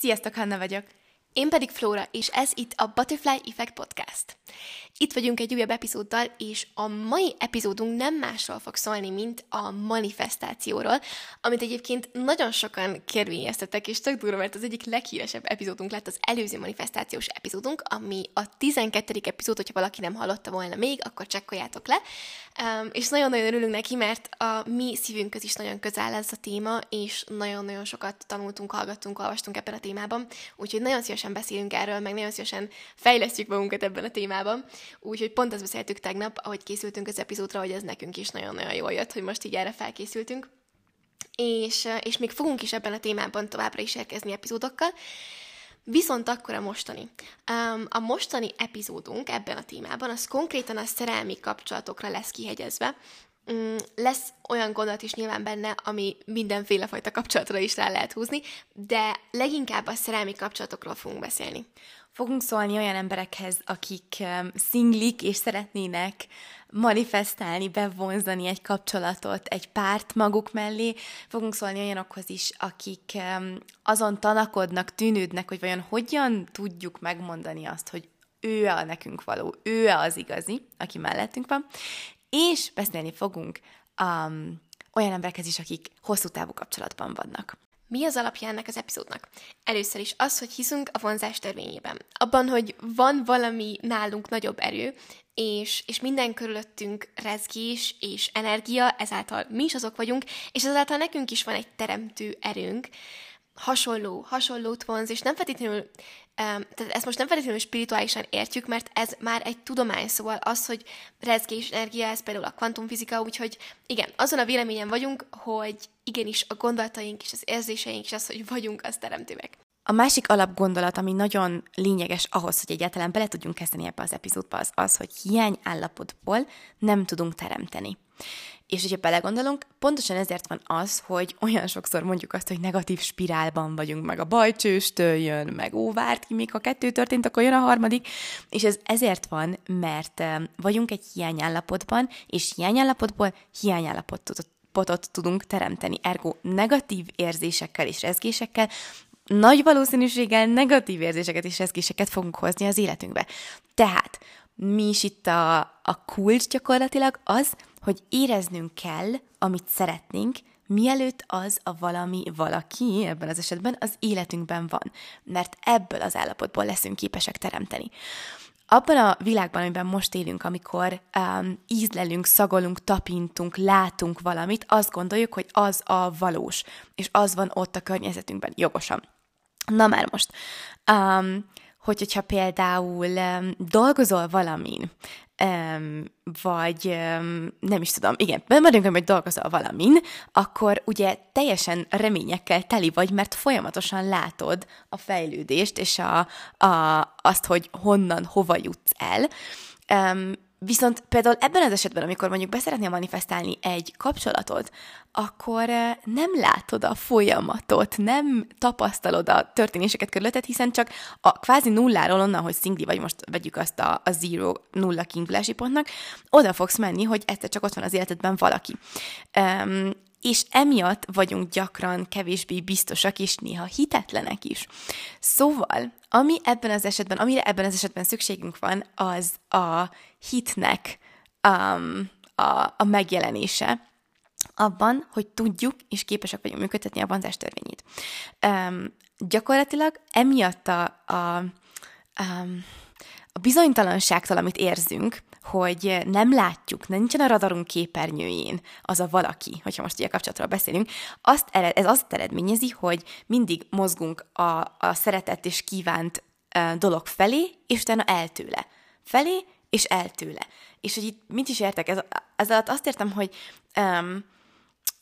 Sziasztok, Hanna vagyok! Én pedig Flóra, és ez itt a Butterfly Effect Podcast. Itt vagyunk egy újabb epizóddal, és a mai epizódunk nem másról fog szólni, mint a manifestációról, amit egyébként nagyon sokan kérvényeztetek, és tök durva, mert az egyik leghíresebb epizódunk lett az előző manifestációs epizódunk, ami a 12. epizód, hogyha valaki nem hallotta volna még, akkor csekkoljátok le. És nagyon-nagyon örülünk neki, mert a mi szívünkhöz is nagyon közel ez a téma, és nagyon-nagyon sokat tanultunk, hallgattunk, olvastunk ebben a témában, úgyhogy nagyon szívesen beszélünk erről, meg nagyon szívesen fejlesztjük magunkat ebben a témában. Úgyhogy pont azt beszéltük tegnap, ahogy készültünk az epizódra, hogy ez nekünk is nagyon-nagyon jól jött, hogy most így erre felkészültünk. És, és még fogunk is ebben a témában továbbra is érkezni epizódokkal. Viszont akkor a mostani. Um, a mostani epizódunk ebben a témában, az konkrétan a szerelmi kapcsolatokra lesz kihegyezve. Um, lesz olyan gondolat is nyilván benne, ami mindenféle fajta kapcsolatra is rá lehet húzni, de leginkább a szerelmi kapcsolatokról fogunk beszélni. Fogunk szólni olyan emberekhez, akik szinglik és szeretnének manifestálni, bevonzani egy kapcsolatot, egy párt maguk mellé. Fogunk szólni olyanokhoz is, akik azon tanakodnak, tűnődnek, hogy vajon hogyan tudjuk megmondani azt, hogy ő a nekünk való, ő az igazi, aki mellettünk van. És beszélni fogunk um, olyan emberekhez is, akik hosszú távú kapcsolatban vannak. Mi az alapja ennek az epizódnak? Először is az, hogy hiszünk a vonzás törvényében. Abban, hogy van valami nálunk nagyobb erő, és, és minden körülöttünk rezgés és energia, ezáltal mi is azok vagyunk, és ezáltal nekünk is van egy teremtő erőnk, hasonló, hasonlót vonz, és nem feltétlenül tehát ezt most nem feltétlenül spirituálisan értjük, mert ez már egy tudomány, szóval az, hogy rezgés energia, ez például a kvantumfizika, úgyhogy igen, azon a véleményen vagyunk, hogy igenis a gondolataink és az érzéseink és az, hogy vagyunk, az teremtőek. A másik alapgondolat, ami nagyon lényeges ahhoz, hogy egyáltalán bele tudjunk kezdeni ebbe az epizódba, az az, hogy hiány állapotból nem tudunk teremteni. És hogyha belegondolunk, pontosan ezért van az, hogy olyan sokszor mondjuk azt, hogy negatív spirálban vagyunk, meg a bajcsőstől jön, meg ó, várt ki, még ha kettő történt, akkor jön a harmadik, és ez ezért van, mert vagyunk egy hiányállapotban, és hiányállapotból hiányállapotot potot tudunk teremteni. Ergo negatív érzésekkel és rezgésekkel nagy valószínűséggel negatív érzéseket és rezgéseket fogunk hozni az életünkbe. Tehát mi is itt a, a kulcs gyakorlatilag az, hogy éreznünk kell, amit szeretnénk, mielőtt az a valami valaki, ebben az esetben az életünkben van. Mert ebből az állapotból leszünk képesek teremteni. Abban a világban, amiben most élünk, amikor um, ízlelünk, szagolunk, tapintunk, látunk valamit, azt gondoljuk, hogy az a valós, és az van ott a környezetünkben, jogosan. Na már most, um, hogy, hogyha például um, dolgozol valamin, um, vagy um, nem is tudom, igen, maradjunk, hogy dolgozol valamin, akkor ugye teljesen reményekkel teli vagy, mert folyamatosan látod a fejlődést, és a, a, azt, hogy honnan, hova jutsz el. Um, Viszont például ebben az esetben, amikor mondjuk beszeretnél manifestálni egy kapcsolatot, akkor eh, nem látod a folyamatot, nem tapasztalod a történéseket körülötted, hiszen csak a kvázi nulláról, onnan, hogy szingli vagy, most vegyük azt a, a zero, nulla kiindulási pontnak, oda fogsz menni, hogy egyszer csak ott van az életedben valaki. Um, és emiatt vagyunk gyakran kevésbé biztosak, és néha hitetlenek is. Szóval, ami ebben az esetben, amire ebben az esetben szükségünk van, az a hitnek um, a, a megjelenése abban, hogy tudjuk és képesek vagyunk működtetni a vonzás törvényét. Um, gyakorlatilag emiatt a, a, um, a bizonytalanságtól, amit érzünk, hogy nem látjuk, nincsen a radarunk képernyőjén az a valaki, hogyha most ilyen kapcsolatról beszélünk, azt ered, ez azt eredményezi, hogy mindig mozgunk a, a szeretett és kívánt dolog felé, és utána eltőle. Felé, és eltőle. És hogy itt mit is értek? Ez, ez alatt azt értem, hogy um,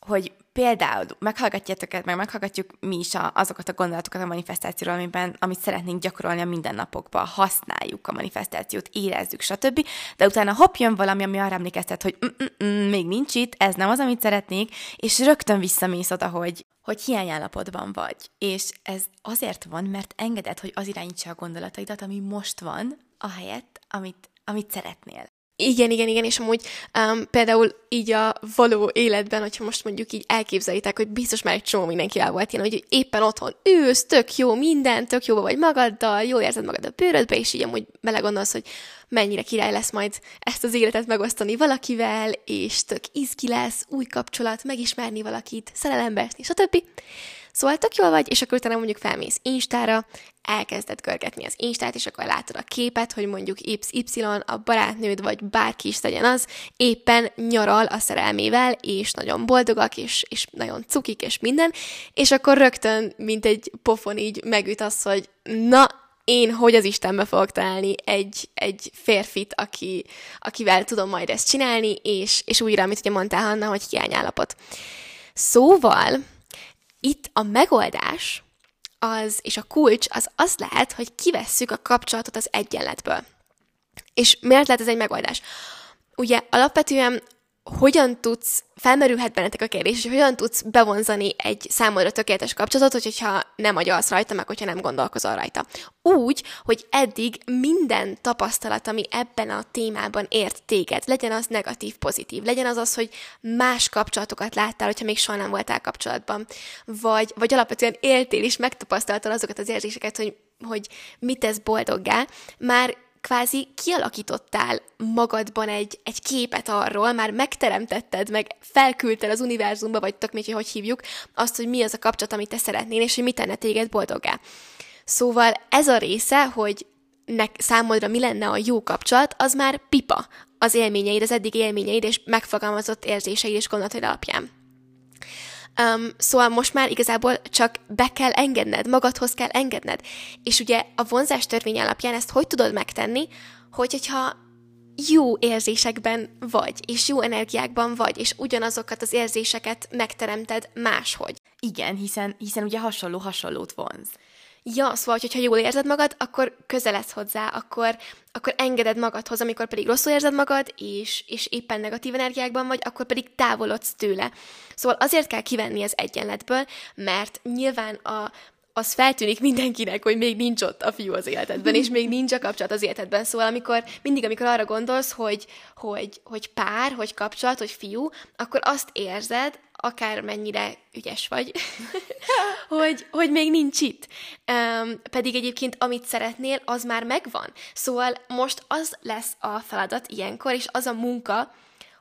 hogy például meghallgatjátok, meg meghallgatjuk mi is a, azokat a gondolatokat a manifestációról, amiben, amit szeretnénk gyakorolni a mindennapokban, használjuk a manifestációt, érezzük, stb. De utána hopp, jön valami, ami arra emlékeztet, hogy Mm-mm, még nincs itt, ez nem az, amit szeretnék, és rögtön visszamész oda, hogy, hogy hiányállapotban vagy. És ez azért van, mert engeded, hogy az irányítsa a gondolataidat, ami most van, ahelyett, amit, amit szeretnél. Igen, igen, igen, és amúgy um, például így a való életben, hogyha most mondjuk így elképzelitek, hogy biztos már egy csomó mindenkivel volt ilyen, hogy éppen otthon ülsz, tök jó minden, tök jó vagy magaddal, jól érzed magad a bőrödbe, és így amúgy belegondolsz, hogy mennyire király lesz majd ezt az életet megosztani valakivel, és tök izgi lesz, új kapcsolat, megismerni valakit, szerelembe esni, stb. Szóval tök jól vagy, és akkor utána mondjuk felmész Instára, elkezded görgetni az Instát, és akkor látod a képet, hogy mondjuk XY, a barátnőd, vagy bárki is legyen az, éppen nyaral a szerelmével, és nagyon boldogak, és, és nagyon cukik, és minden, és akkor rögtön, mint egy pofon így megüt az, hogy na, én hogy az Istenbe fogok találni egy, egy férfit, aki, akivel tudom majd ezt csinálni, és, és újra, amit ugye mondtál, Hanna, hogy hiányállapot. Szóval, itt a megoldás az, és a kulcs az az lehet, hogy kivesszük a kapcsolatot az egyenletből. És miért lehet ez egy megoldás? Ugye alapvetően hogyan tudsz, felmerülhet bennetek a kérdés, hogy hogyan tudsz bevonzani egy számodra tökéletes kapcsolatot, hogyha nem agyalsz rajta, meg hogyha nem gondolkozol rajta. Úgy, hogy eddig minden tapasztalat, ami ebben a témában ért téged, legyen az negatív, pozitív, legyen az az, hogy más kapcsolatokat láttál, hogyha még soha nem voltál kapcsolatban, vagy, vagy alapvetően éltél és megtapasztaltad azokat az érzéseket, hogy, hogy mit tesz boldoggá, már kvázi kialakítottál magadban egy, egy képet arról, már megteremtetted, meg felküldted az univerzumba, vagy tök hogy hogy hívjuk, azt, hogy mi az a kapcsolat, amit te szeretnél, és hogy mit tenne téged boldoggá. Szóval ez a része, hogy nek, számodra mi lenne a jó kapcsolat, az már pipa az élményeid, az eddig élményeid, és megfogalmazott érzéseid és gondolataid alapján. Um, szóval most már igazából csak be kell engedned, magadhoz kell engedned. És ugye a vonzás törvény alapján ezt hogy tudod megtenni, hogy, hogyha jó érzésekben vagy, és jó energiákban vagy, és ugyanazokat az érzéseket megteremted máshogy. Igen, hiszen, hiszen ugye hasonló hasonlót vonz. Ja, szóval, hogyha jól érzed magad, akkor közeledsz hozzá, akkor, akkor engeded magadhoz, amikor pedig rosszul érzed magad, és, és éppen negatív energiákban vagy, akkor pedig távolodsz tőle. Szóval azért kell kivenni az egyenletből, mert nyilván a, az feltűnik mindenkinek, hogy még nincs ott a fiú az életedben, és még nincs a kapcsolat az életedben. Szóval amikor, mindig, amikor arra gondolsz, hogy, hogy, hogy pár, hogy kapcsolat, hogy fiú, akkor azt érzed, akár mennyire ügyes vagy, hogy, hogy még nincs itt. Um, pedig egyébként, amit szeretnél, az már megvan. Szóval most az lesz a feladat ilyenkor, és az a munka,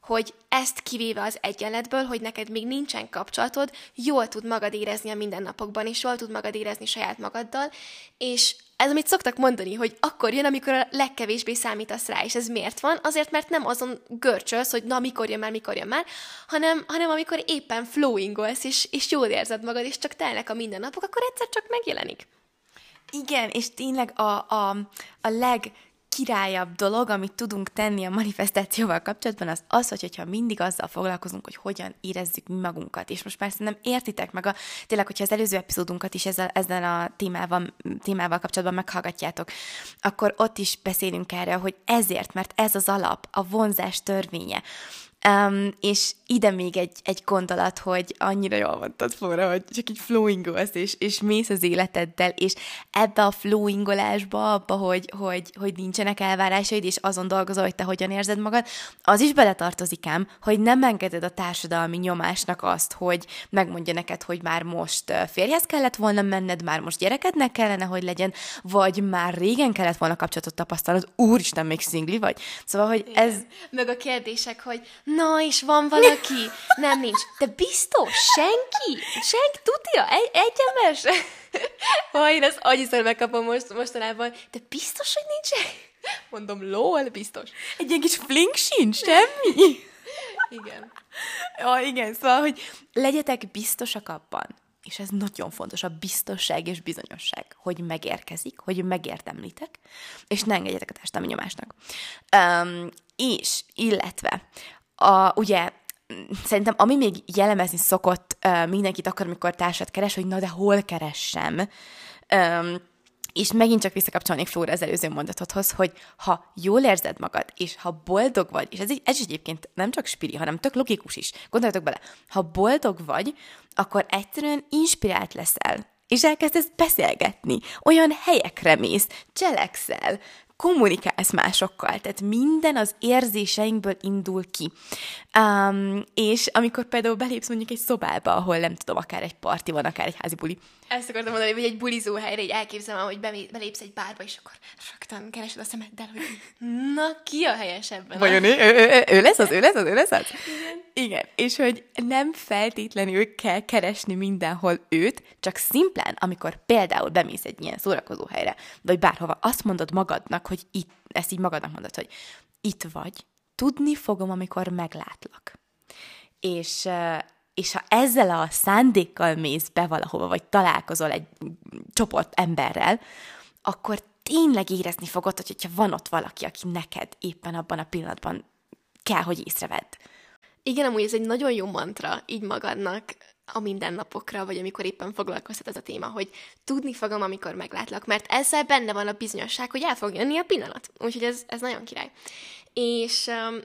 hogy ezt kivéve az egyenletből, hogy neked még nincsen kapcsolatod, jól tud magad érezni a mindennapokban, és jól tud magad érezni saját magaddal, és ez, amit szoktak mondani, hogy akkor jön, amikor a legkevésbé számítasz rá, és ez miért van? Azért, mert nem azon görcsölsz, hogy na, mikor jön már, mikor jön már, hanem, hanem amikor éppen flowingolsz, és, és jól érzed magad, és csak telnek a mindennapok, akkor egyszer csak megjelenik. Igen, és tényleg a, a, a leg királyabb dolog, amit tudunk tenni a manifestációval kapcsolatban, az az, hogy, hogyha mindig azzal foglalkozunk, hogy hogyan érezzük mi magunkat. És most már nem értitek meg, a, tényleg, hogyha az előző epizódunkat is ezzel, ezzel a témával, témával kapcsolatban meghallgatjátok, akkor ott is beszélünk erre, hogy ezért, mert ez az alap, a vonzás törvénye. Um, és ide még egy, egy gondolat, hogy annyira jól mondtad, Flóra, hogy csak így flowingolsz, és, és mész az életeddel, és ebbe a flowingolásba, abba, hogy, hogy, hogy nincsenek elvárásaid, és azon dolgozol, hogy te hogyan érzed magad, az is beletartozik ám, hogy nem engeded a társadalmi nyomásnak azt, hogy megmondja neked, hogy már most férjhez kellett volna menned, már most gyerekednek kellene, hogy legyen, vagy már régen kellett volna kapcsolatot tapasztalnod, úristen, még szingli vagy. Szóval, hogy ez... Meg a kérdések, hogy na, és van valaki? Nem, nincs. De biztos? Senki? Senki? Tudja? Egy, egyemes? Ha én ezt annyiszor megkapom most, mostanában. De biztos, hogy nincs? Mondom, lol, biztos. Egy ilyen kis flink sincs, semmi? Igen. Ja, igen, szóval, hogy legyetek biztosak abban, és ez nagyon fontos, a biztosság és bizonyosság, hogy megérkezik, hogy megértemlitek, és ne engedjetek a társadalmi nyomásnak. Um, és, illetve a, ugye szerintem ami még jellemezni szokott uh, mindenkit akkor, amikor társat keres, hogy na de hol keressem. Um, és megint csak visszakapcsolnék Flóra az előző mondatodhoz, hogy ha jól érzed magad, és ha boldog vagy, és ez, ez egyébként nem csak spiri, hanem tök logikus is, gondoljatok bele, ha boldog vagy, akkor egyszerűen inspirált leszel, és elkezdesz beszélgetni, olyan helyekre mész, cselekszel, kommunikálsz másokkal, tehát minden az érzéseinkből indul ki. Um, és amikor például belépsz mondjuk egy szobába, ahol nem tudom, akár egy parti van, akár egy házi buli. Ezt akartam mondani, hogy egy bulizó helyre így elképzelem, hogy belépsz egy bárba, és akkor rögtön keresed a szemeddel, hogy na, ki a helyes ebben? Vajon ő, ő, ő, ő lesz az, ő lesz az, ő lesz az? Igen. Igen, és hogy nem feltétlenül kell keresni mindenhol őt, csak szimplán, amikor például bemész egy ilyen szórakozó helyre, vagy bárhova, azt mondod magadnak, hogy itt, ezt így magadnak mondod, hogy itt vagy, tudni fogom, amikor meglátlak. És, és ha ezzel a szándékkal mész be valahova, vagy találkozol egy csoport emberrel, akkor tényleg érezni fogod, hogyha van ott valaki, aki neked éppen abban a pillanatban kell, hogy észrevedd. Igen, amúgy ez egy nagyon jó mantra így magadnak a mindennapokra, vagy amikor éppen foglalkoztat ez a téma, hogy tudni fogom, amikor meglátlak, mert ezzel benne van a bizonyosság, hogy el fog jönni a pillanat. Úgyhogy ez, ez nagyon király. És um,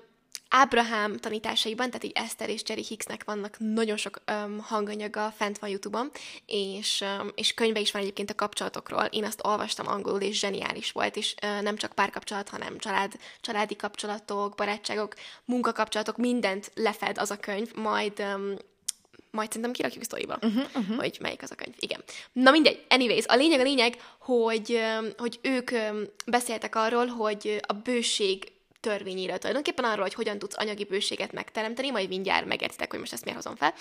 Ábrahám tanításaiban, tehát így Eszter és Jerry Hicksnek vannak nagyon sok um, hanganyaga, fent van YouTube-on, és, um, és könyve is van egyébként a kapcsolatokról. Én azt olvastam angolul, és zseniális volt, és uh, nem csak párkapcsolat, hanem család, családi kapcsolatok, barátságok, munkakapcsolatok, mindent lefed az a könyv, majd um, majd szerintem kirakjuk sztoriba, uh-huh, uh-huh. hogy melyik az a könyv. Igen. Na mindegy, anyways, a lényeg a lényeg, hogy, hogy ők beszéltek arról, hogy a bőség törvényéről tulajdonképpen arról, hogy hogyan tudsz anyagi bőséget megteremteni, majd mindjárt megértitek, hogy most ezt miért hozom fel.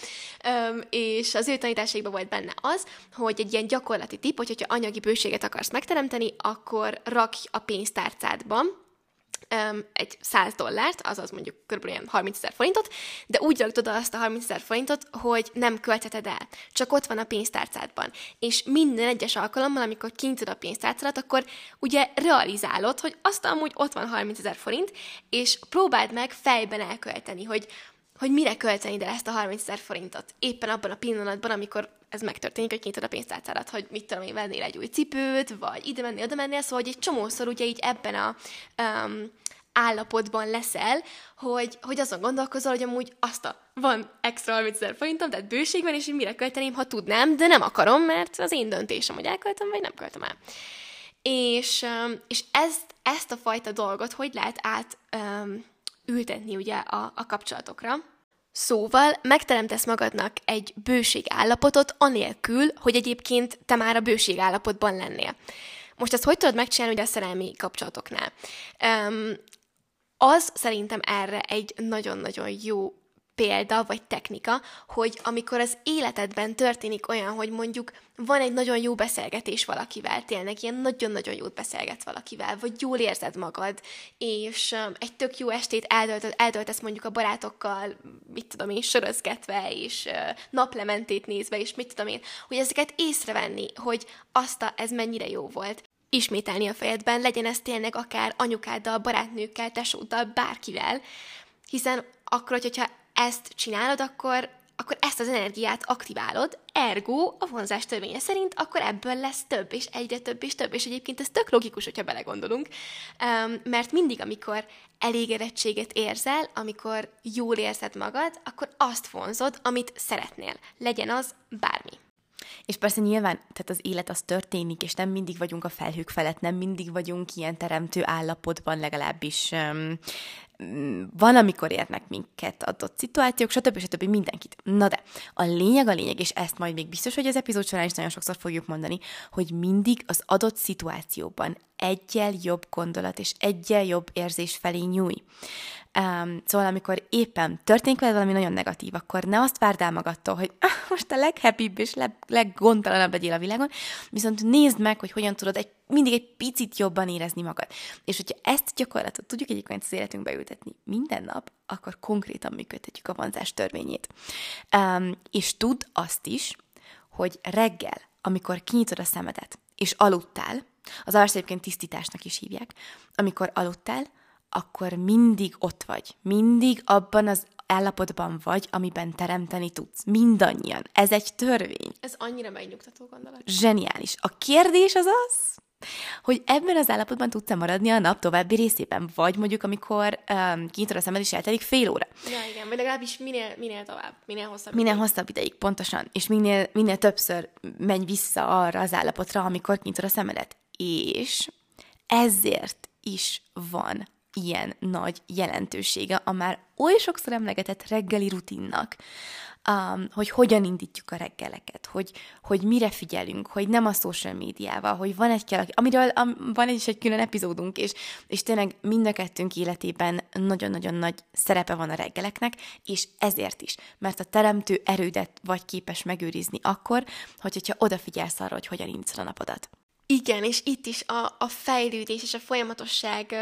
Um, és az ő tanításaikban volt benne az, hogy egy ilyen gyakorlati tip, hogy hogyha anyagi bőséget akarsz megteremteni, akkor rakj a pénztárcádban, um, egy 100 dollárt, azaz mondjuk kb. 30 ezer forintot, de úgy rakod oda azt a 30 ezer forintot, hogy nem költheted el, csak ott van a pénztárcádban. És minden egyes alkalommal, amikor kinyitod a pénztárcádat, akkor ugye realizálod, hogy azt amúgy ott van 30 ezer forint, és próbáld meg fejben elkölteni, hogy hogy mire költeni el ezt a 30 ezer forintot. Éppen abban a pillanatban, amikor ez megtörténik, hogy kinyitod a pénztárcádat, hogy mit tudom én, vennél egy új cipőt, vagy ide mennél, oda mennél, szóval hogy egy csomószor ugye így ebben a um, állapotban leszel, hogy, hogy azon gondolkozol, hogy amúgy azt a van extra 30 ezer forintom, tehát bőség van, és hogy mire költeném, ha tudnám, de nem akarom, mert az én döntésem, hogy elköltöm, vagy nem költöm el. És, és ezt, ezt a fajta dolgot hogy lehet át um, ugye a, a kapcsolatokra? Szóval megteremtesz magadnak egy bőség állapotot, anélkül, hogy egyébként te már a bőség állapotban lennél. Most ezt hogy tudod megcsinálni ugye a szerelmi kapcsolatoknál? Um, az szerintem erre egy nagyon-nagyon jó példa vagy technika, hogy amikor az életedben történik olyan, hogy mondjuk van egy nagyon jó beszélgetés valakivel, tényleg ilyen nagyon-nagyon jót beszélgetsz valakivel, vagy jól érzed magad, és egy tök jó estét eltölt, eltöltesz mondjuk a barátokkal, mit tudom én, sörözgetve, és naplementét nézve, és mit tudom én, hogy ezeket észrevenni, hogy azt a, ez mennyire jó volt. Ismételni a fejedben, legyen ez tényleg akár anyukáddal, barátnőkkel, tesóddal, bárkivel, hiszen akkor, hogyha ezt csinálod, akkor, akkor ezt az energiát aktiválod, ergo a vonzás törvénye szerint akkor ebből lesz több, és egyre több, és több, és egyébként ez tök logikus, hogyha belegondolunk, mert mindig, amikor elégedettséget érzel, amikor jól érzed magad, akkor azt vonzod, amit szeretnél, legyen az bármi. És persze nyilván, tehát az élet az történik, és nem mindig vagyunk a felhők felett, nem mindig vagyunk ilyen teremtő állapotban, legalábbis um, van, amikor érnek minket adott szituációk, stb. stb. mindenkit. Na de, a lényeg a lényeg, és ezt majd még biztos, hogy az epizód során is nagyon sokszor fogjuk mondani, hogy mindig az adott szituációban egyel jobb gondolat és egyel jobb érzés felé nyúj. Um, szóval amikor éppen történik veled valami nagyon negatív, akkor ne azt várd el magadtól, hogy ah, most a leghappibb és leg, leggondtalanabb legyél a világon, viszont nézd meg, hogy hogyan tudod egy, mindig egy picit jobban érezni magad. És hogyha ezt a gyakorlatot tudjuk egyébként az életünkbe ültetni minden nap, akkor konkrétan működtetjük a vonzás törvényét. Um, és tud azt is, hogy reggel, amikor kinyitod a szemedet, és aludtál, az alvást egyébként tisztításnak is hívják, amikor aludtál, akkor mindig ott vagy. Mindig abban az állapotban vagy, amiben teremteni tudsz. Mindannyian. Ez egy törvény. Ez annyira megnyugtató gondolat. Zseniális. A kérdés az az, hogy ebben az állapotban tudsz-e maradni a nap további részében, vagy mondjuk amikor um, kinyitod a szemed és eltelik fél óra. Ja, igen, vagy legalábbis minél, minél tovább, minél hosszabb Minél ideig. hosszabb ideig, pontosan. És minél, minél többször menj vissza arra az állapotra, amikor kinyitod a szemedet. És ezért is van ilyen nagy jelentősége a már oly sokszor emlegetett reggeli rutinnak, um, hogy hogyan indítjuk a reggeleket, hogy, hogy mire figyelünk, hogy nem a social médiával, hogy van egy kell, amiről am, van is egy külön epizódunk, és, és tényleg mind a kettőnk életében nagyon-nagyon nagy szerepe van a reggeleknek, és ezért is, mert a teremtő erődet vagy képes megőrizni akkor, hogy, hogyha odafigyelsz arra, hogy hogyan indítod a napodat. Igen, és itt is a, a fejlődés és a folyamatosság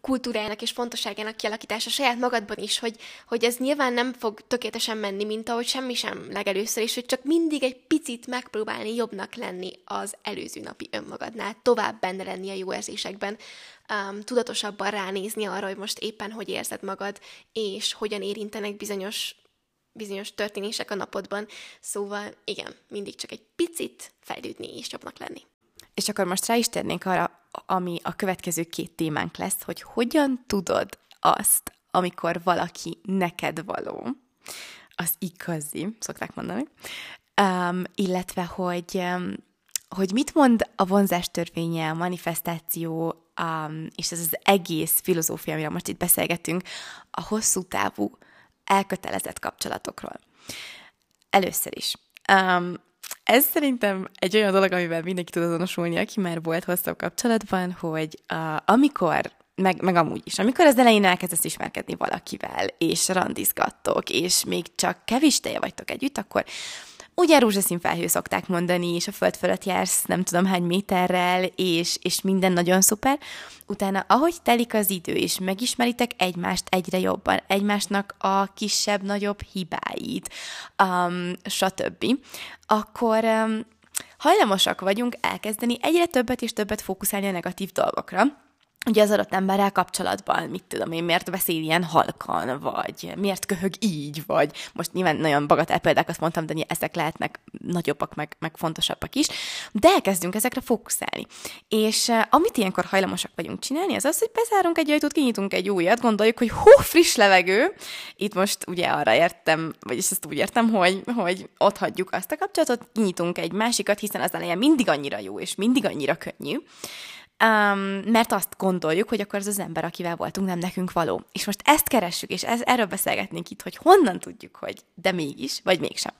kultúrájának és fontosságának kialakítása saját magadban is, hogy, hogy ez nyilván nem fog tökéletesen menni, mint ahogy semmi sem legelőször, és hogy csak mindig egy picit megpróbálni jobbnak lenni az előző napi önmagadnál, tovább benne lenni a jó érzésekben, um, tudatosabban ránézni arra, hogy most éppen hogy érzed magad, és hogyan érintenek bizonyos bizonyos történések a napodban. Szóval igen, mindig csak egy picit fejlődni és jobbnak lenni. És akkor most rá is térnénk arra, ami a következő két témánk lesz, hogy hogyan tudod azt, amikor valaki neked való, az igazi, szokták mondani, um, illetve hogy, um, hogy mit mond a vonzás törvénye, a manifestáció, um, és ez az egész filozófia, amiről most itt beszélgetünk, a hosszú távú elkötelezett kapcsolatokról. Először is. Um, ez szerintem egy olyan dolog, amivel mindenki tud azonosulni, aki már volt hosszabb kapcsolatban, hogy uh, amikor meg, meg amúgy is. Amikor az elején elkezdesz ismerkedni valakivel, és randizgattok, és még csak kevés teje vagytok együtt, akkor Ugye rózsaszín felhő szokták mondani, és a föld fölött jársz nem tudom hány méterrel, és, és minden nagyon szuper. Utána, ahogy telik az idő, és megismeritek egymást egyre jobban, egymásnak a kisebb-nagyobb hibáit, um, stb., akkor um, hajlamosak vagyunk elkezdeni egyre többet és többet fókuszálni a negatív dolgokra, ugye az adott emberrel kapcsolatban, mit tudom én, miért beszél ilyen halkan, vagy miért köhög így, vagy most nyilván nagyon bagatel példákat mondtam, de ezek lehetnek nagyobbak, meg, meg fontosabbak is, de elkezdünk ezekre fókuszálni. És uh, amit ilyenkor hajlamosak vagyunk csinálni, az az, hogy bezárunk egy ajtót, kinyitunk egy újat, gondoljuk, hogy hú, friss levegő, itt most ugye arra értem, vagyis ezt úgy értem, hogy, hogy ott hagyjuk azt a kapcsolatot, kinyitunk egy másikat, hiszen az elején mindig annyira jó, és mindig annyira könnyű, Um, mert azt gondoljuk, hogy akkor az az ember, akivel voltunk, nem nekünk való. És most ezt keressük, és ez, erről beszélgetnénk itt, hogy honnan tudjuk, hogy de mégis, vagy mégsem.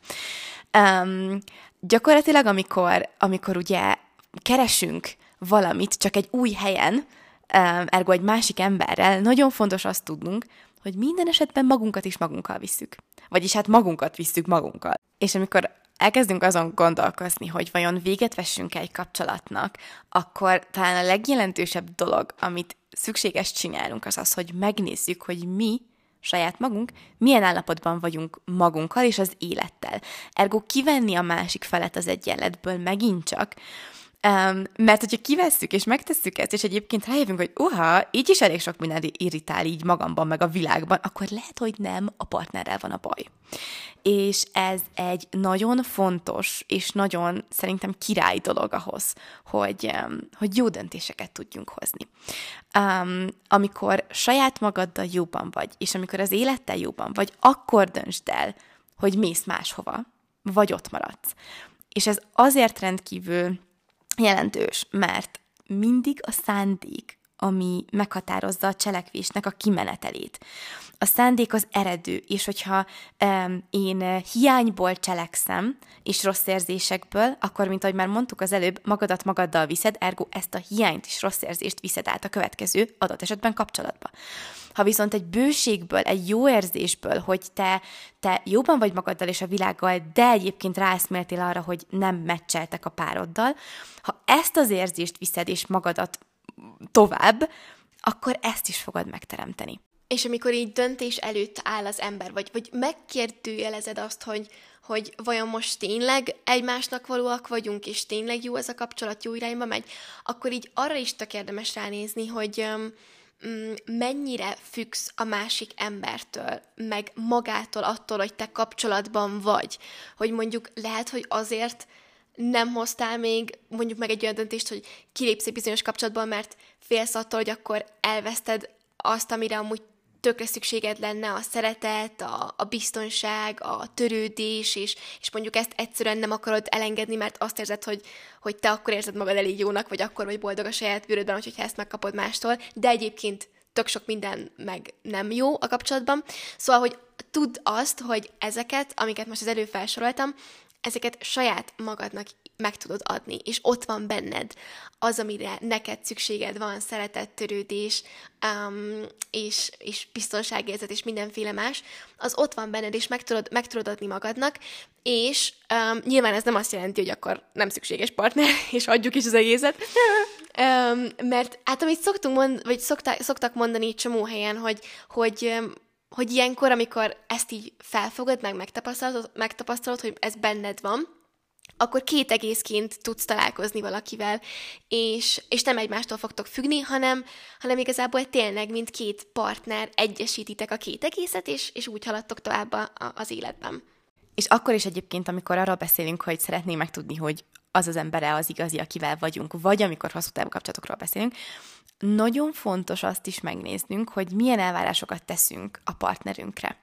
Um, gyakorlatilag, amikor, amikor ugye keresünk valamit csak egy új helyen, um, ergo egy másik emberrel, nagyon fontos azt tudnunk, hogy minden esetben magunkat is magunkkal visszük. Vagyis hát magunkat visszük magunkkal. És amikor elkezdünk azon gondolkozni, hogy vajon véget vessünk egy kapcsolatnak, akkor talán a legjelentősebb dolog, amit szükséges csinálunk, az az, hogy megnézzük, hogy mi saját magunk, milyen állapotban vagyunk magunkkal és az élettel. Ergo kivenni a másik felet az egyenletből megint csak, Um, mert hogyha kivesszük és megtesszük ezt, és egyébként rájövünk, hogy uha, így is elég sok minden irritál így magamban, meg a világban, akkor lehet, hogy nem a partnerrel van a baj. És ez egy nagyon fontos és nagyon szerintem király dolog ahhoz, hogy, um, hogy jó döntéseket tudjunk hozni. Um, amikor saját magaddal jóban vagy, és amikor az élettel jóban vagy, akkor döntsd el, hogy mész máshova, vagy ott maradsz. És ez azért rendkívül jelentős, mert mindig a szándék, ami meghatározza a cselekvésnek a kimenetelét. A szándék az eredő, és hogyha um, én hiányból cselekszem, és rossz érzésekből, akkor, mint ahogy már mondtuk az előbb, magadat magaddal viszed, ergo ezt a hiányt és rossz érzést viszed át a következő adott esetben kapcsolatba. Ha viszont egy bőségből, egy jó érzésből, hogy te, te jóban vagy magaddal és a világgal, de egyébként ráeszméltél arra, hogy nem meccseltek a pároddal, ha ezt az érzést viszed és magadat tovább, akkor ezt is fogod megteremteni. És amikor így döntés előtt áll az ember, vagy, vagy megkérdőjelezed azt, hogy, hogy vajon most tényleg egymásnak valóak vagyunk, és tényleg jó ez a kapcsolat, jó irányba megy, akkor így arra is tök érdemes ránézni, hogy um, mennyire függsz a másik embertől, meg magától, attól, hogy te kapcsolatban vagy. Hogy mondjuk lehet, hogy azért nem hoztál még mondjuk meg egy olyan döntést, hogy kilépsz egy bizonyos kapcsolatban, mert félsz attól, hogy akkor elveszted azt, amire amúgy tökre szükséged lenne a szeretet, a, a biztonság, a törődés, és, és mondjuk ezt egyszerűen nem akarod elengedni, mert azt érzed, hogy, hogy te akkor érzed magad elég jónak, vagy akkor vagy boldog a saját bőrödben, hogyha ezt megkapod mástól, de egyébként tök sok minden meg nem jó a kapcsolatban. Szóval, hogy tudd azt, hogy ezeket, amiket most az elő felsoroltam, ezeket saját magadnak meg tudod adni, és ott van benned az, amire neked szükséged van, szeretet, törődés, um, és, és biztonságérzet, és mindenféle más, az ott van benned, és meg tudod, meg tudod adni magadnak, és um, nyilván ez nem azt jelenti, hogy akkor nem szükséges partner, és adjuk is az egészet, um, mert hát amit szoktunk mond, vagy szokták, szoktak mondani csomó helyen, hogy, hogy um, hogy ilyenkor, amikor ezt így felfogod, meg megtapasztalod, megtapasztalod, hogy ez benned van, akkor két egészként tudsz találkozni valakivel, és, és nem egymástól fogtok függni, hanem, hanem igazából tényleg, mint két partner egyesítitek a két egészet, és, és úgy haladtok tovább a, a, az életben. És akkor is egyébként, amikor arról beszélünk, hogy szeretném megtudni, hogy az az embere az igazi, akivel vagyunk, vagy amikor hosszú távú kapcsolatokról beszélünk, nagyon fontos azt is megnéznünk, hogy milyen elvárásokat teszünk a partnerünkre.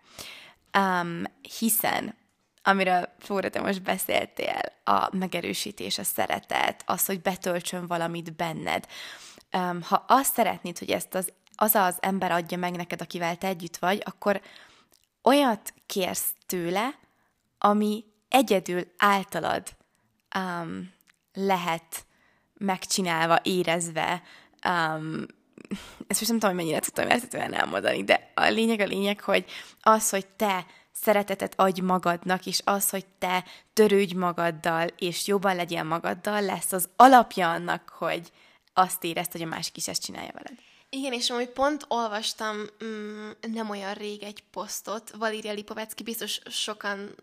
Um, hiszen amiről Flóra, te most beszéltél, a megerősítés, a szeretet, az, hogy betöltsön valamit benned. Um, ha azt szeretnéd, hogy ezt az, az az ember adja meg neked, akivel te együtt vagy, akkor olyat kérsz tőle, ami egyedül általad um, lehet megcsinálva, érezve, um, ezt most nem tudom, hogy mennyire tudtam értetően elmondani, de a lényeg a lényeg, hogy az, hogy te szeretetet adj magadnak, és az, hogy te törődj magaddal, és jobban legyél magaddal, lesz az alapja annak, hogy azt érezd, hogy a másik is ezt csinálja veled. Igen, és amúgy pont olvastam mm, nem olyan rég egy posztot, Valíria Lipovecki, biztos sokan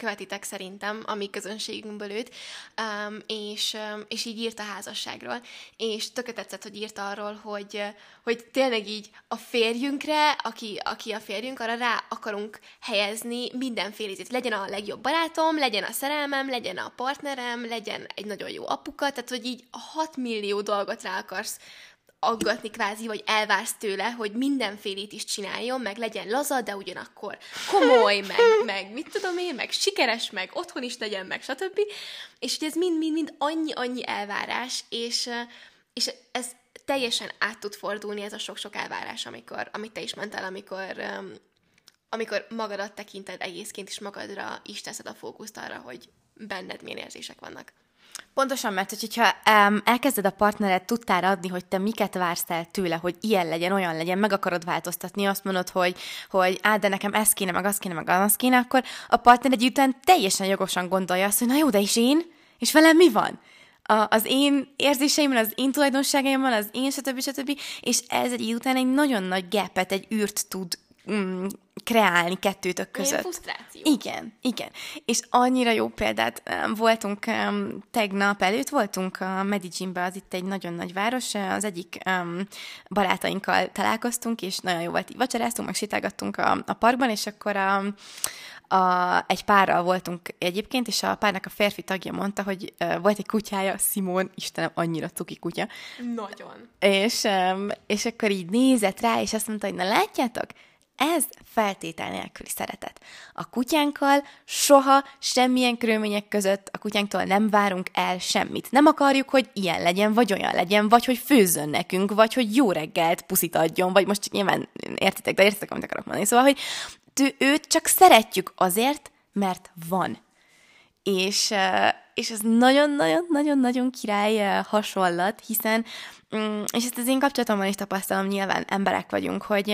követitek szerintem a mi közönségünkből őt, um, és, um, és így írt a házasságról, és tökre tetszett, hogy írt arról, hogy, hogy tényleg így a férjünkre, aki, aki a férjünk, arra rá akarunk helyezni mindenfélét. Legyen a legjobb barátom, legyen a szerelmem, legyen a partnerem, legyen egy nagyon jó apuka, tehát hogy így a 6 millió dolgot rá akarsz aggatni kvázi, vagy elvársz tőle, hogy mindenfélét is csináljon, meg legyen laza, de ugyanakkor komoly, meg, meg mit tudom én, meg sikeres, meg otthon is legyen, meg stb. És hogy ez mind-mind-mind annyi-annyi elvárás, és, és ez teljesen át tud fordulni ez a sok-sok elvárás, amikor, amit te is mondtál, amikor, amikor magadat tekinted egészként, és magadra is teszed a fókuszt arra, hogy benned milyen érzések vannak. Pontosan, mert hogyha um, elkezded a partnered tudtál adni, hogy te miket vársz el tőle, hogy ilyen legyen, olyan legyen, meg akarod változtatni, azt mondod, hogy, hogy á, de nekem ez kéne, meg az kéne, meg az kéne, akkor a partner egy után teljesen jogosan gondolja azt, hogy na jó, de is én? És velem mi van? a, az én érzéseimben, az én tulajdonságaimban, az én stb. stb. És ez egy után egy nagyon nagy gapet, egy űrt tud mm, kreálni kettőtök között. Ilyen frusztráció. Igen, igen. És annyira jó példát voltunk um, tegnap előtt, voltunk a Medicinbe, az itt egy nagyon nagy város, az egyik um, barátainkkal találkoztunk, és nagyon jó volt, így vacsoráztunk, meg sétálgattunk a, a parkban, és akkor a, a, egy párral voltunk egyébként, és a párnak a férfi tagja mondta, hogy uh, volt egy kutyája, Simon, Istenem, annyira cuki kutya. Nagyon. És, um, és akkor így nézett rá, és azt mondta, hogy na látjátok, ez feltétel nélküli szeretet. A kutyánkkal soha, semmilyen körülmények között a kutyánktól nem várunk el semmit. Nem akarjuk, hogy ilyen legyen, vagy olyan legyen, vagy hogy főzzön nekünk, vagy hogy jó reggelt puszit adjon, vagy most nyilván értitek, de értitek, amit akarok mondani. Szóval, hogy őt csak szeretjük azért, mert van. És, és ez nagyon-nagyon-nagyon-nagyon király hasonlat, hiszen, mm, és ezt az én kapcsolatomban is tapasztalom, nyilván emberek vagyunk, hogy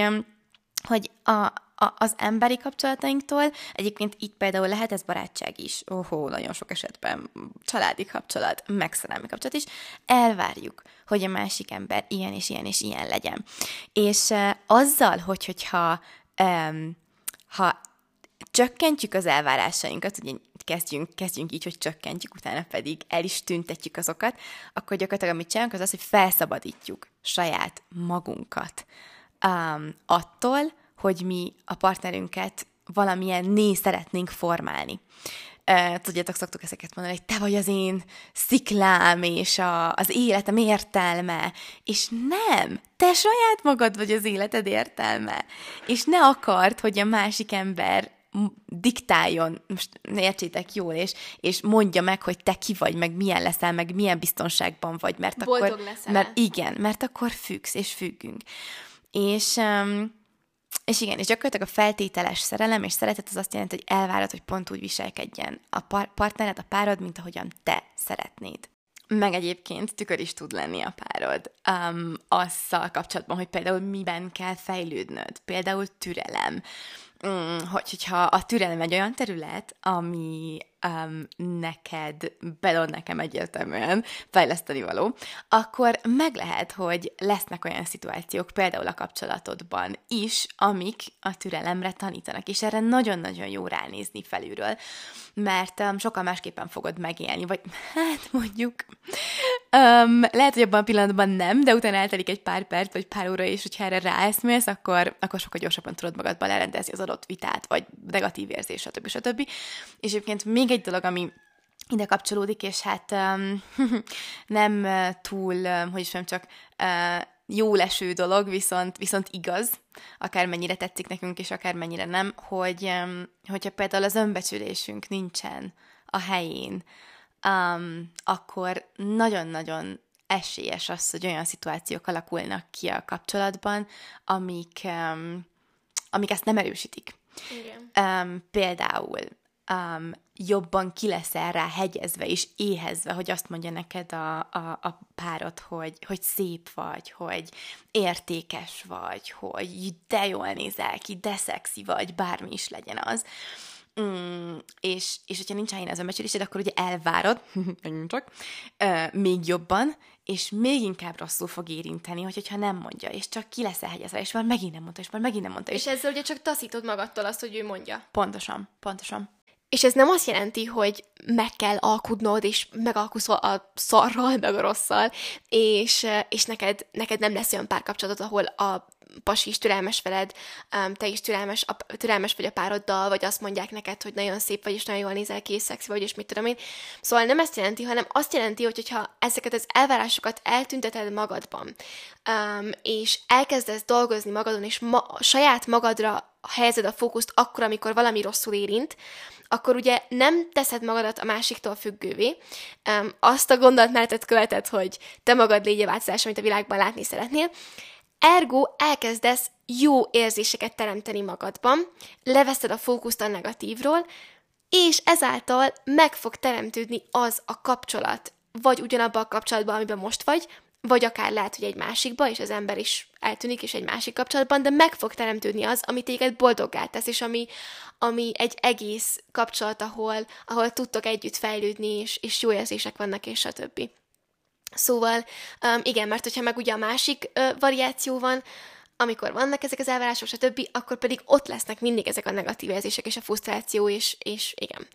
hogy a, a, az emberi kapcsolatainktól, egyébként itt például lehet ez barátság is, óhó, nagyon sok esetben családi kapcsolat, meg szerelmi kapcsolat is, elvárjuk, hogy a másik ember ilyen és ilyen és ilyen legyen. És uh, azzal, hogy, hogyha um, ha csökkentjük az elvárásainkat, ugye kezdjünk, kezdjünk így, hogy csökkentjük, utána pedig el is tüntetjük azokat, akkor gyakorlatilag amit csinálunk, az az, hogy felszabadítjuk saját magunkat um, attól, hogy mi a partnerünket valamilyen né szeretnénk formálni. Uh, tudjátok, szoktuk ezeket mondani, hogy te vagy az én sziklám, és a, az életem értelme. És nem, te saját magad vagy az életed értelme. És ne akart, hogy a másik ember diktáljon, most értsétek jól, és, és mondja meg, hogy te ki vagy, meg milyen leszel, meg milyen biztonságban vagy, mert Boldog akkor... leszel. Mert igen, mert akkor függsz, és függünk. És, és igen, és gyakorlatilag a feltételes szerelem és szeretet az azt jelenti, hogy elvárod, hogy pont úgy viselkedjen a par- partnered, a párod, mint ahogyan te szeretnéd. Meg egyébként tükör is tud lenni a párod um, azzal kapcsolatban, hogy például miben kell fejlődnöd. Például türelem. Mm, hogy, hogyha a türelem egy olyan terület, ami um, neked, belod nekem egyértelműen fejleszteni való, akkor meg lehet, hogy lesznek olyan szituációk, például a kapcsolatodban is, amik a türelemre tanítanak, és erre nagyon-nagyon jó ránézni felülről, mert um, sokkal másképpen fogod megélni, vagy hát mondjuk, um, lehet, hogy abban a pillanatban nem, de utána eltelik egy pár perc, vagy pár óra, és hogyha erre ráeszmélsz, akkor, akkor sokkal gyorsabban tudod magadban lerendezni az adott vitát, vagy negatív érzés, stb. stb. És egyébként még egy dolog, ami ide kapcsolódik, és hát um, nem túl, um, hogy is mondjam, csak uh, jó leső dolog, viszont, viszont igaz, akármennyire tetszik nekünk, és akármennyire nem, hogy um, hogyha például az önbecsülésünk nincsen a helyén, um, akkor nagyon-nagyon esélyes az, hogy olyan szituációk alakulnak ki a kapcsolatban, amik, um, amik ezt nem erősítik. Igen. Um, például um, jobban ki leszel rá hegyezve és éhezve, hogy azt mondja neked a, a, a párod, hogy, hogy szép vagy, hogy értékes vagy, hogy de jól nézel ki, de szexi vagy, bármi is legyen az. Mm, és, és hogyha nincs helyén az önbecsülésed, akkor ugye elvárod, csak, uh, még jobban, és még inkább rosszul fog érinteni, hogy, hogyha nem mondja, és csak ki lesz elhegyezve, és már megint nem mondta, és már megint nem mondta. És, és ezzel ugye csak taszítod magadtól azt, hogy ő mondja. pontosan, pontosan. És ez nem azt jelenti, hogy meg kell alkudnod, és megalkusz a szarral, meg a rosszal, és, és neked, neked nem lesz olyan párkapcsolatod, ahol a pasi is türelmes veled, te is türelmes, a, türelmes vagy a pároddal, vagy azt mondják neked, hogy nagyon szép vagy, és nagyon jól nézel ki, és szexi vagy, és mit tudom én. Szóval nem ezt jelenti, hanem azt jelenti, hogy hogyha ezeket az elvárásokat eltünteted magadban, és elkezdesz dolgozni magadon, és ma, saját magadra helyezed a fókuszt akkor, amikor valami rosszul érint, akkor ugye nem teszed magadat a másiktól függővé, um, azt a gondolatmenetet követed, hogy te magad légy a változás, amit a világban látni szeretnél, Ergo elkezdesz jó érzéseket teremteni magadban, leveszed a fókuszt a negatívról, és ezáltal meg fog teremtődni az a kapcsolat, vagy ugyanabban a kapcsolatban, amiben most vagy, vagy akár lehet, hogy egy másikba, és az ember is eltűnik, és egy másik kapcsolatban, de meg fog teremtődni az, ami téged boldoggá tesz, és ami, ami egy egész kapcsolat, ahol, ahol tudtok együtt fejlődni, és, és jó érzések vannak, és stb. Szóval, um, igen, mert hogyha meg ugye a másik uh, variáció van, amikor vannak ezek az elvárások, stb., akkor pedig ott lesznek mindig ezek a negatív érzések és a frusztráció, és, és igen.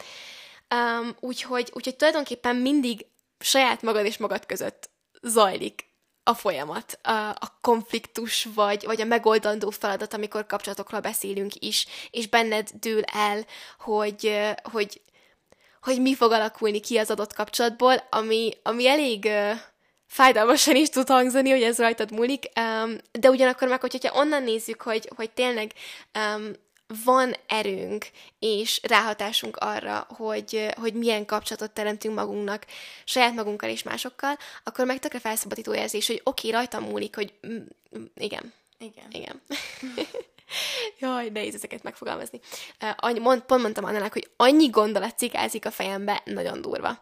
Um, úgyhogy, úgyhogy tulajdonképpen mindig saját magad és magad között zajlik a folyamat, a, a konfliktus, vagy, vagy a megoldandó feladat, amikor kapcsolatokról beszélünk is, és benned dől el, hogy, hogy, hogy mi fog alakulni ki az adott kapcsolatból, ami, ami elég fájdalmasan is tud hangzani, hogy ez rajtad múlik, um, de ugyanakkor meg, hogyha onnan nézzük, hogy, hogy tényleg um, van erőnk és ráhatásunk arra, hogy, hogy milyen kapcsolatot teremtünk magunknak, saját magunkkal és másokkal, akkor meg tökre felszabadító érzés, hogy oké, okay, rajtam múlik, hogy mm, igen. Igen. Igen. Jaj, nehéz ezeket megfogalmazni. Uh, mond, pont mondtam Annának, hogy annyi gondolat cikázik a fejembe, nagyon durva.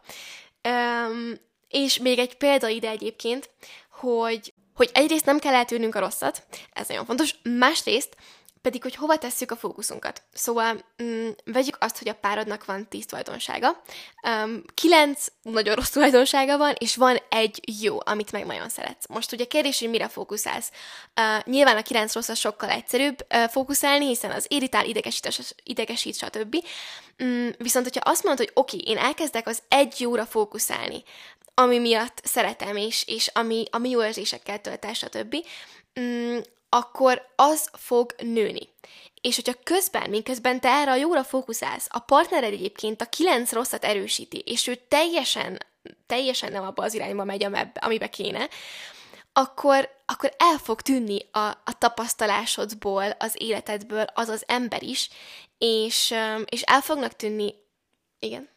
Um, és még egy példa ide egyébként, hogy, hogy egyrészt nem kell eltűrnünk a rosszat, ez nagyon fontos, másrészt pedig, hogy hova tesszük a fókuszunkat. Szóval mm, vegyük azt, hogy a párodnak van tíz tulajdonsága, um, kilenc nagyon rossz tulajdonsága van, és van egy jó, amit meg nagyon szeretsz. Most ugye kérdés, hogy mire fókuszálsz. Uh, nyilván a kilenc rossz sokkal egyszerűbb uh, fókuszálni, hiszen az irritál, idegesít, idegesít stb. Mm, viszont, hogyha azt mondod, hogy oké, okay, én elkezdek az egy jóra fókuszálni, ami miatt szeretem, és, és ami, ami jó érzésekkel tölt stb., mm, akkor az fog nőni. És hogyha közben, miközben te erre a jóra fókuszálsz, a partnered egyébként a kilenc rosszat erősíti, és ő teljesen, teljesen nem abba az irányba megy, amibe kéne, akkor, akkor el fog tűnni a, a tapasztalásodból, az életedből az az ember is, és, és el fognak tűnni... Igen?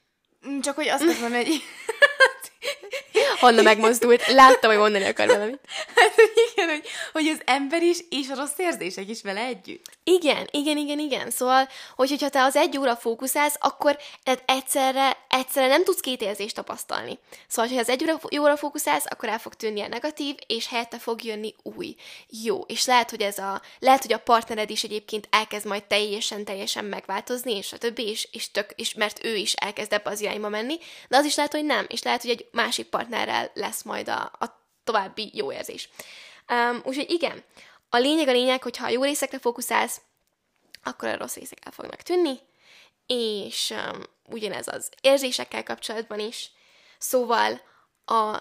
Csak hogy azt mondom, hogy Hanna megmozdult, láttam, hogy mondani akar valamit. Hát igen, hogy, hogy az ember is, és a rossz érzések is vele együtt. Igen, igen, igen, igen. Szóval, hogy, hogyha te az egy óra fókuszálsz, akkor tehát egyszerre, egyszerre nem tudsz két érzést tapasztalni. Szóval, ha az egy óra, óra fókuszálsz, akkor el fog tűnni a negatív, és helyette fog jönni új. Jó. És lehet, hogy ez a, lehet, hogy a partnered is egyébként elkezd majd teljesen, teljesen megváltozni, és a többi, és, és, tök, és mert ő is elkezd ebbe az irányba menni, de az is lehet, hogy nem, és lehet, hogy egy másik partnerrel lesz majd a, a további jó érzés. Um, úgyhogy igen, a lényeg a lényeg, hogyha a jó részekre fókuszálsz, akkor a rossz részek el fognak tűnni, és um, ugyanez az érzésekkel kapcsolatban is. Szóval a,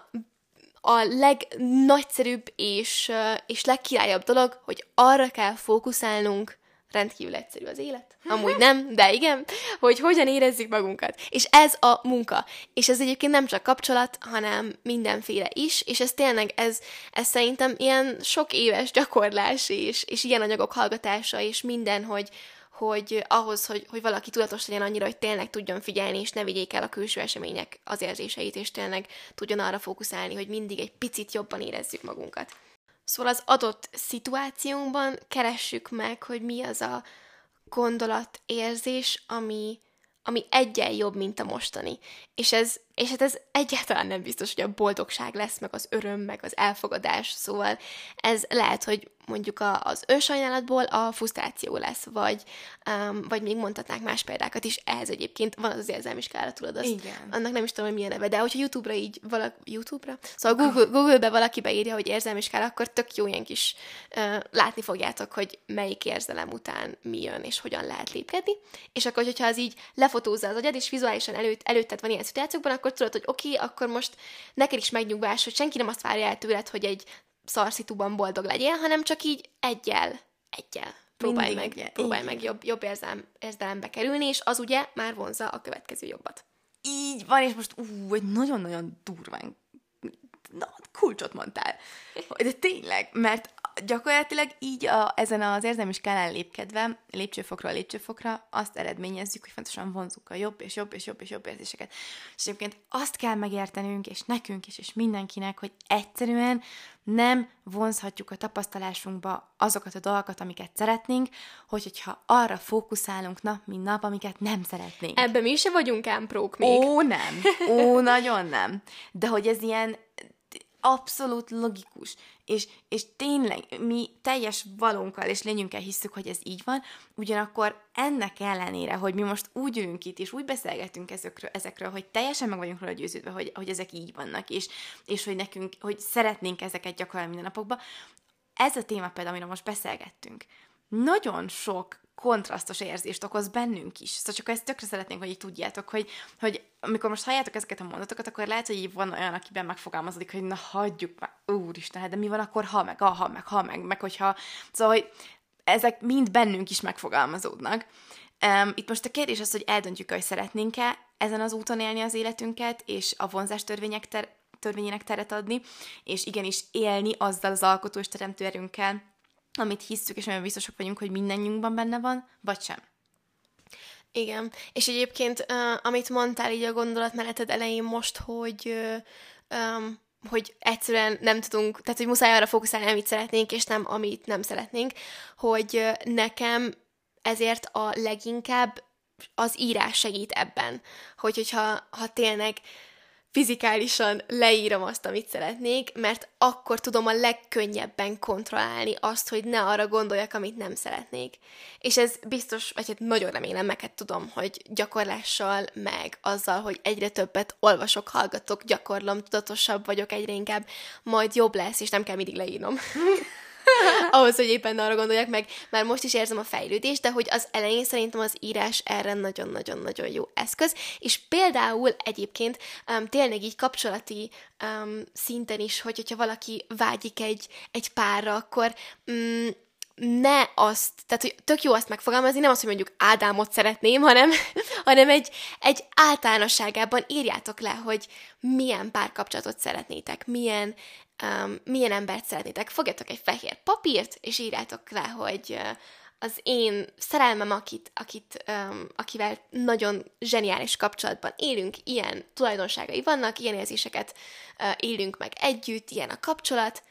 a legnagyszerűbb és, és legkirályabb dolog, hogy arra kell fókuszálnunk, rendkívül egyszerű az élet. Amúgy nem, de igen, hogy hogyan érezzük magunkat. És ez a munka. És ez egyébként nem csak kapcsolat, hanem mindenféle is, és ez tényleg, ez, ez szerintem ilyen sok éves gyakorlás, és, és ilyen anyagok hallgatása, és minden, hogy, hogy ahhoz, hogy, hogy valaki tudatos legyen annyira, hogy tényleg tudjon figyelni, és ne vigyék el a külső események az érzéseit, és tényleg tudjon arra fókuszálni, hogy mindig egy picit jobban érezzük magunkat. Szóval az adott szituációnkban keressük meg, hogy mi az a gondolatérzés, ami, ami egyen jobb, mint a mostani. És ez, és hát ez egyáltalán nem biztos, hogy a boldogság lesz, meg az öröm, meg az elfogadás, szóval ez lehet, hogy mondjuk a, az önsajnálatból a frusztráció lesz, vagy, um, vagy még mondhatnánk más példákat is, ehhez egyébként van az az érzelmi skála, tudod azt? Igen. Annak nem is tudom, hogy milyen neve, de hogyha YouTube-ra így, valaki, YouTube-ra? Szóval Google, Google-be valaki beírja, hogy érzelmi skála, akkor tök jó ilyen kis, uh, látni fogjátok, hogy melyik érzelem után mi jön, és hogyan lehet lépkedni. És akkor, hogyha az így lefotózza az agyad, és vizuálisan előtt, előtted van ilyen szituációkban, akkor tudod, hogy oké, okay, akkor most neked is megnyugvás, hogy senki nem azt várja el tőled, hogy egy szarszituban boldog legyél, hanem csak így egyel, egyel. Próbálj Mindig meg, egyel. próbálj meg jobb, jobb érzem, érzelembe kerülni, és az ugye már vonza a következő jobbat. Így van, és most ú, egy nagyon-nagyon durván na, kulcsot mondtál. De tényleg, mert gyakorlatilag így a, ezen az érzelmi skálán lépkedve, lépcsőfokra lépcsőfokra azt eredményezzük, hogy fontosan vonzuk a jobb és jobb és jobb és jobb érzéseket. És egyébként azt kell megértenünk, és nekünk is, és mindenkinek, hogy egyszerűen nem vonzhatjuk a tapasztalásunkba azokat a dolgokat, amiket szeretnénk, hogy, hogyha arra fókuszálunk nap, mint nap, amiket nem szeretnénk. Ebben mi is vagyunk ámprók még. Ó, nem. Ó, nagyon nem. De hogy ez ilyen abszolút logikus, és, és tényleg mi teljes valónkkal és lényünkkel hiszük, hogy ez így van, ugyanakkor ennek ellenére, hogy mi most úgy ülünk itt, és úgy beszélgetünk ezekről, ezekről hogy teljesen meg vagyunk róla győződve, hogy, hogy ezek így vannak, és, és hogy nekünk, hogy szeretnénk ezeket gyakorolni minden napokban, ez a téma például, amiről most beszélgettünk, nagyon sok kontrasztos érzést okoz bennünk is. Szóval csak ezt tökre szeretnénk, hogy így tudjátok, hogy, hogy amikor most halljátok ezeket a mondatokat, akkor lehet, hogy így van olyan, akiben megfogalmazódik, hogy na hagyjuk már, úristen, hát de mi van akkor, ha meg, ha meg, ha meg, meg hogyha... Szóval, hogy ezek mind bennünk is megfogalmazódnak. Um, itt most a kérdés az, hogy eldöntjük, hogy szeretnénk-e ezen az úton élni az életünket, és a vonzás törvények ter- törvényének teret adni, és igenis élni azzal az alkotó és teremtő erőnkkel, amit hisszük, és olyan biztosak vagyunk, hogy mindannyiunkban benne van, vagy sem. Igen, és egyébként, uh, amit mondtál így a gondolatmeneted elején most, hogy uh, um, hogy egyszerűen nem tudunk, tehát hogy muszáj arra fókuszálni, amit szeretnénk, és nem amit nem szeretnénk, hogy nekem ezért a leginkább az írás segít ebben, hogy hogyha ha tényleg fizikálisan leírom azt, amit szeretnék, mert akkor tudom a legkönnyebben kontrollálni azt, hogy ne arra gondoljak, amit nem szeretnék. És ez biztos, vagy hát nagyon remélem, meg hát tudom, hogy gyakorlással, meg azzal, hogy egyre többet olvasok, hallgatok, gyakorlom, tudatosabb vagyok egyre inkább, majd jobb lesz, és nem kell mindig leírnom. ahhoz, hogy éppen arra gondoljak meg, már most is érzem a fejlődést, de hogy az elején szerintem az írás erre nagyon-nagyon-nagyon jó eszköz, és például egyébként um, tényleg így kapcsolati um, szinten is, hogy, hogyha valaki vágyik egy, egy párra, akkor um, ne azt, tehát hogy tök jó azt megfogalmazni, nem azt, hogy mondjuk Ádámot szeretném, hanem, hanem egy, egy általánosságában írjátok le, hogy milyen párkapcsolatot szeretnétek, milyen, um, milyen embert szeretnétek. Fogjatok egy fehér papírt, és írjátok le, hogy uh, az én szerelmem, akit, akit, um, akivel nagyon zseniális kapcsolatban élünk, ilyen tulajdonságai vannak, ilyen érzéseket uh, élünk meg együtt, ilyen a kapcsolat,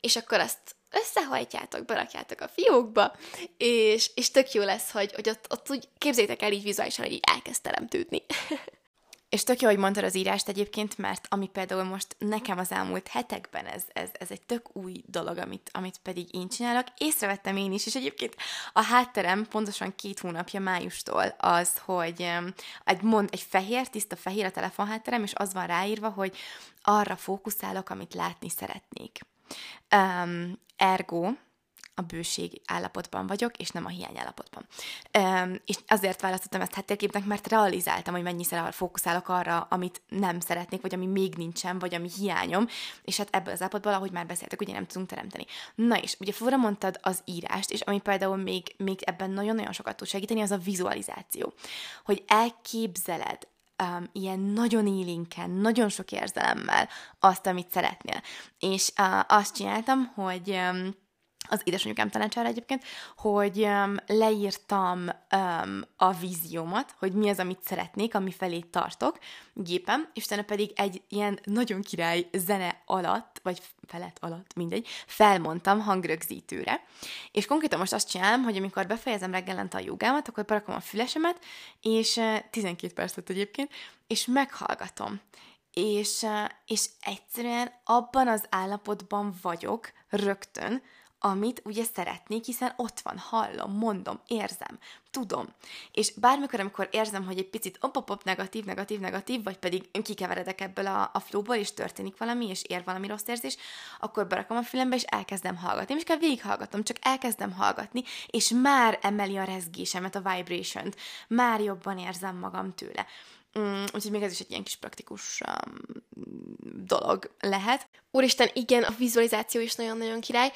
és akkor azt összehajtjátok, berakjátok a fiókba, és, és tök jó lesz, hogy, hogy ott, ott úgy képzétek el így vizuálisan, hogy így elkezd teremtődni. És tök jó, hogy mondtad az írást egyébként, mert ami például most nekem az elmúlt hetekben, ez, ez, ez egy tök új dolog, amit, amit pedig én csinálok. Észrevettem én is, és egyébként a hátterem pontosan két hónapja májustól az, hogy egy, mond, egy fehér, tiszta fehér a telefonhátterem, és az van ráírva, hogy arra fókuszálok, amit látni szeretnék. Um, ergo, a bőség állapotban vagyok, és nem a hiány állapotban. Um, és azért választottam ezt háttérképnek, mert realizáltam, hogy mennyiszer fókuszálok arra, amit nem szeretnék, vagy ami még nincsen, vagy ami hiányom, és hát ebből az állapotból, ahogy már beszéltek, ugye nem tudunk teremteni. Na és ugye fura mondtad az írást, és ami például még, még ebben nagyon-nagyon sokat tud segíteni, az a vizualizáció. Hogy elképzeled um, ilyen nagyon élénken, nagyon sok érzelemmel azt, amit szeretnél. És uh, azt csináltam, hogy um, az édesanyukám tanácsára egyébként, hogy um, leírtam um, a víziómat, hogy mi az, amit szeretnék, ami felé tartok gépen, és utána pedig egy ilyen nagyon király zene alatt, vagy felett alatt, mindegy, felmondtam hangrögzítőre. És konkrétan most azt csinálom, hogy amikor befejezem reggelente a jogámat, akkor berakom a fülesemet, és uh, 12 percet egyébként, és meghallgatom. És, uh, és egyszerűen abban az állapotban vagyok rögtön, amit ugye szeretnék, hiszen ott van, hallom, mondom, érzem, tudom. És bármikor, amikor érzem, hogy egy picit op-op-op, negatív, negatív, negatív, vagy pedig kikeveredek ebből a, a flowból, és történik valami, és ér valami rossz érzés, akkor berakom a fülembe, és elkezdem hallgatni. Is kell végighallgatom, csak elkezdem hallgatni, és már emeli a rezgésemet, a vibration-t, már jobban érzem magam tőle. Mm, úgyhogy még ez is egy ilyen kis praktikus um, dolog lehet. Úristen, igen, a vizualizáció is nagyon-nagyon király.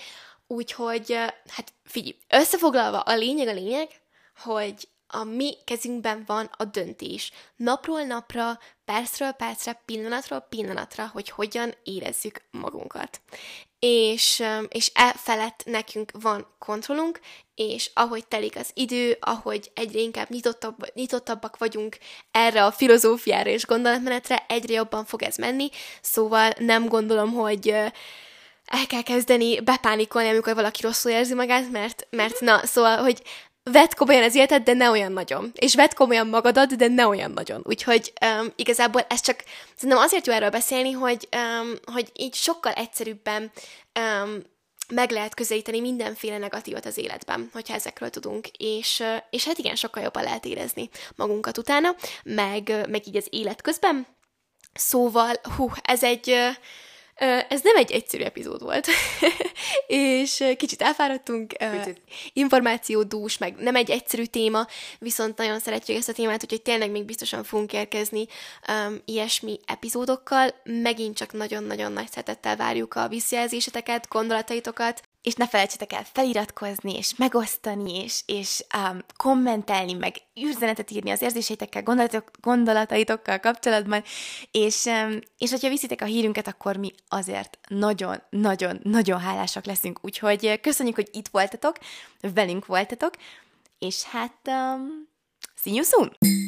Úgyhogy, hát figyelj, összefoglalva a lényeg a lényeg, hogy a mi kezünkben van a döntés. Napról napra, percről percre, pillanatról pillanatra, hogy hogyan érezzük magunkat. És, és e felett nekünk van kontrollunk, és ahogy telik az idő, ahogy egyre inkább nyitottabb, nyitottabbak vagyunk erre a filozófiára és gondolatmenetre, egyre jobban fog ez menni, szóval nem gondolom, hogy el kell kezdeni bepánikolni, amikor valaki rosszul érzi magát, mert, mert na, szóval, hogy vedd komolyan az életed, de ne olyan nagyon. És vedd komolyan magadat, de ne olyan nagyon. Úgyhogy um, igazából ez csak, szerintem azért jó erről beszélni, hogy, um, hogy így sokkal egyszerűbben um, meg lehet közelíteni mindenféle negatívat az életben, hogyha ezekről tudunk, és, és hát igen, sokkal jobban lehet érezni magunkat utána, meg, meg így az élet közben. Szóval, hú, ez egy, ez nem egy egyszerű epizód volt, és kicsit elfáradtunk, kicsit. információdús, meg nem egy egyszerű téma, viszont nagyon szeretjük ezt a témát, úgyhogy tényleg még biztosan fogunk érkezni um, ilyesmi epizódokkal. Megint csak nagyon-nagyon nagy szeretettel várjuk a visszajelzéseteket, gondolataitokat, és ne felejtsetek el feliratkozni, és megosztani, és, és um, kommentelni, meg üzenetet írni az érzéseitekkel, gondolatok, gondolataitokkal kapcsolatban, és, um, és hogyha viszitek a hírünket, akkor mi azért nagyon-nagyon-nagyon hálásak leszünk. Úgyhogy köszönjük, hogy itt voltatok, velünk voltatok, és hát um, see you soon!